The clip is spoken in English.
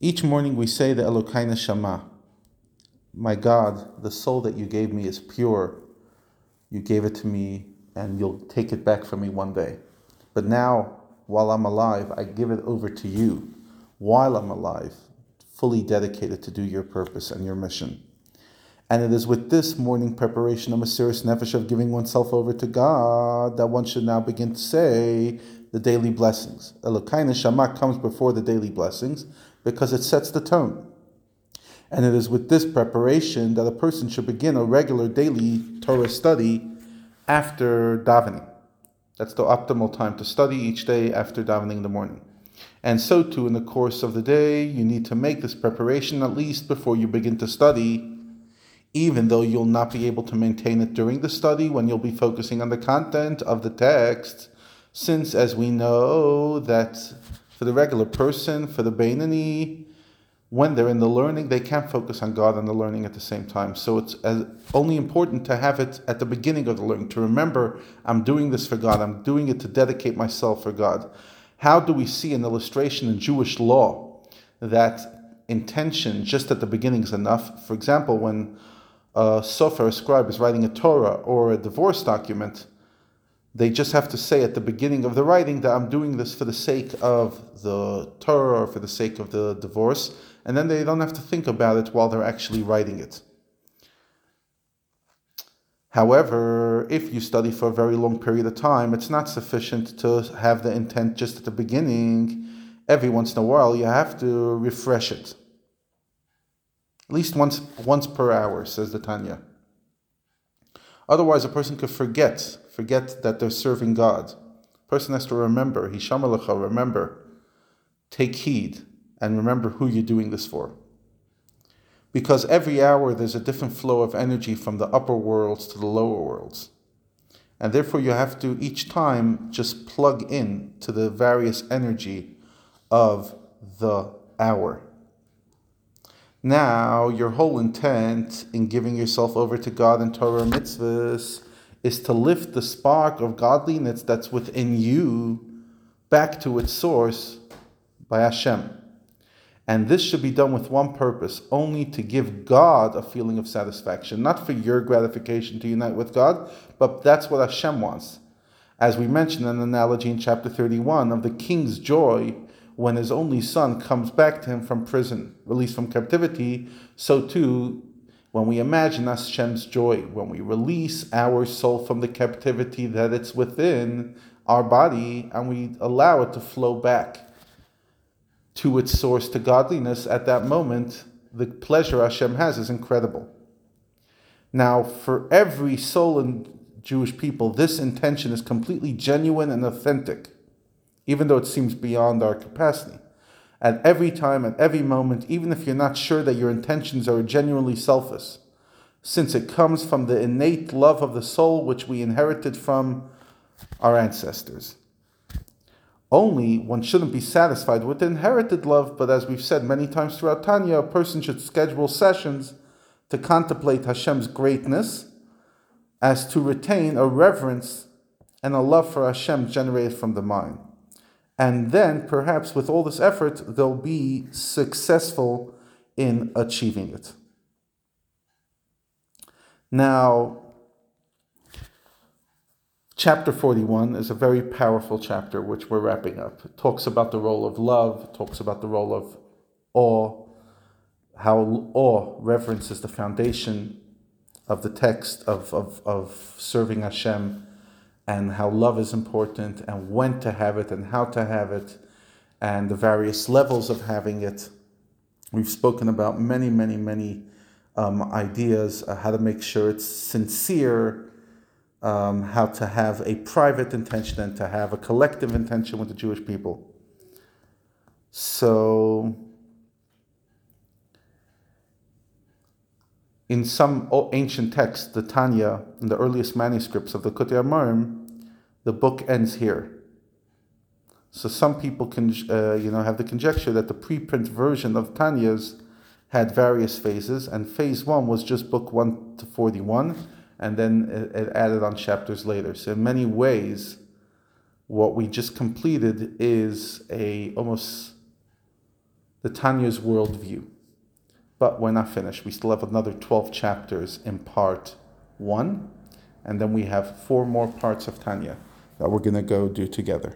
Each morning we say the Elokai Neshama. My God, the soul that you gave me is pure. You gave it to me, and you'll take it back from me one day. But now, while I'm alive, I give it over to you. While I'm alive, fully dedicated to do your purpose and your mission. And it is with this morning preparation of a serious nefesh of giving oneself over to God that one should now begin to say the daily blessings. Elokai Neshama comes before the daily blessings because it sets the tone. And it is with this preparation that a person should begin a regular daily Torah study after davening. That's the optimal time to study each day after davening in the morning. And so too, in the course of the day, you need to make this preparation at least before you begin to study, even though you'll not be able to maintain it during the study when you'll be focusing on the content of the text, since, as we know, that for the regular person, for the Beinoni, when they're in the learning, they can't focus on God and the learning at the same time. So it's uh, only important to have it at the beginning of the learning, to remember, I'm doing this for God, I'm doing it to dedicate myself for God. How do we see an illustration in Jewish law that intention just at the beginning is enough? For example, when a sofer, a scribe, is writing a Torah or a divorce document, they just have to say at the beginning of the writing that I'm doing this for the sake of the Torah or for the sake of the divorce, and then they don't have to think about it while they're actually writing it. However, if you study for a very long period of time, it's not sufficient to have the intent just at the beginning. Every once in a while, you have to refresh it. At least once, once per hour, says the Tanya. Otherwise, a person could forget, forget that they're serving God. A person has to remember, Hishamer lecha, remember, take heed, and remember who you're doing this for because every hour there's a different flow of energy from the upper worlds to the lower worlds. And therefore, you have to each time just plug in to the various energy of the hour. Now, your whole intent in giving yourself over to God and Torah mitzvahs is to lift the spark of godliness that's within you back to its source by Hashem. And this should be done with one purpose only to give God a feeling of satisfaction, not for your gratification to unite with God, but that's what Hashem wants. As we mentioned in an analogy in chapter 31 of the king's joy when his only son comes back to him from prison, released from captivity, so too when we imagine Hashem's joy, when we release our soul from the captivity that it's within our body and we allow it to flow back to its source, to godliness, at that moment, the pleasure Hashem has is incredible. Now, for every soul in Jewish people, this intention is completely genuine and authentic, even though it seems beyond our capacity. At every time, at every moment, even if you're not sure that your intentions are genuinely selfish, since it comes from the innate love of the soul which we inherited from our ancestors. Only one shouldn't be satisfied with inherited love, but as we've said many times throughout Tanya, a person should schedule sessions to contemplate Hashem's greatness as to retain a reverence and a love for Hashem generated from the mind. And then, perhaps with all this effort, they'll be successful in achieving it. Now, Chapter 41 is a very powerful chapter, which we're wrapping up. It talks about the role of love, talks about the role of awe, how awe, reverence, is the foundation of the text of, of, of serving Hashem, and how love is important, and when to have it, and how to have it, and the various levels of having it. We've spoken about many, many, many um, ideas, uh, how to make sure it's sincere um, how to have a private intention and to have a collective intention with the Jewish people. So, in some ancient texts, the Tanya, in the earliest manuscripts of the Likutei Amarim, the book ends here. So some people can, uh, you know, have the conjecture that the preprint version of Tanya's had various phases, and phase one was just book one to forty-one and then it, it added on chapters later. So in many ways, what we just completed is a almost the Tanya's worldview. But we're not finished. We still have another 12 chapters in part one, and then we have four more parts of Tanya that we're going to go do together.